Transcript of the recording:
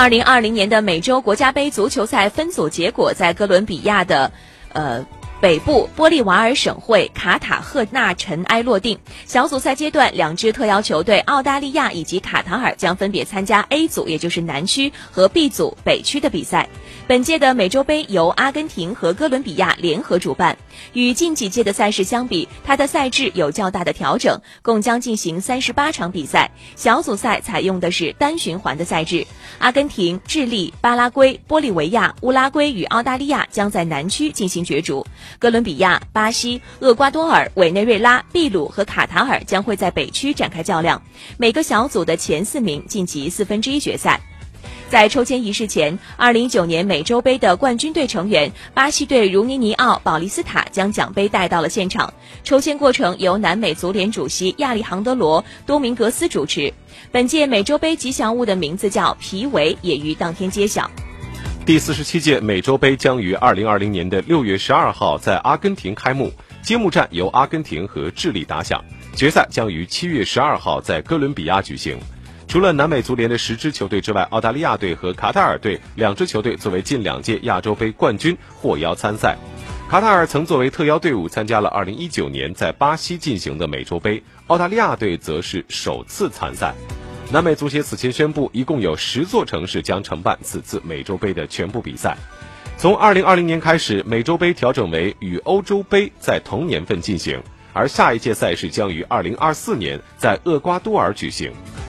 二零二零年的美洲国家杯足球赛分组结果在哥伦比亚的，呃。北部玻利瓦尔省会卡塔赫纳尘埃落定。小组赛阶段，两支特邀球队澳大利亚以及卡塔尔将分别参加 A 组，也就是南区和 B 组北区的比赛。本届的美洲杯由阿根廷和哥伦比亚联合主办。与近几届的赛事相比，它的赛制有较大的调整，共将进行三十八场比赛。小组赛采用的是单循环的赛制。阿根廷、智利、巴拉圭、玻利维亚、乌拉圭与澳大利亚将在南区进行角逐。哥伦比亚、巴西、厄瓜多尔、委内瑞拉、秘鲁和卡塔尔将会在北区展开较量，每个小组的前四名晋级四分之一决赛。在抽签仪式前，二零一九年美洲杯的冠军队成员巴西队儒尼尼奥·保利斯塔将奖杯带到了现场。抽签过程由南美足联主席亚历杭德罗·多明格斯主持。本届美洲杯吉祥物的名字叫皮维，也于当天揭晓。第四十七届美洲杯将于二零二零年的六月十二号在阿根廷开幕，揭幕战由阿根廷和智利打响，决赛将于七月十二号在哥伦比亚举行。除了南美足联的十支球队之外，澳大利亚队和卡塔尔队两支球队作为近两届亚洲杯冠军获邀参赛。卡塔尔曾作为特邀队伍参加了二零一九年在巴西进行的美洲杯，澳大利亚队则是首次参赛。南美足协此前宣布，一共有十座城市将承办此次美洲杯的全部比赛。从二零二零年开始，美洲杯调整为与欧洲杯在同年份进行，而下一届赛事将于二零二四年在厄瓜多尔举行。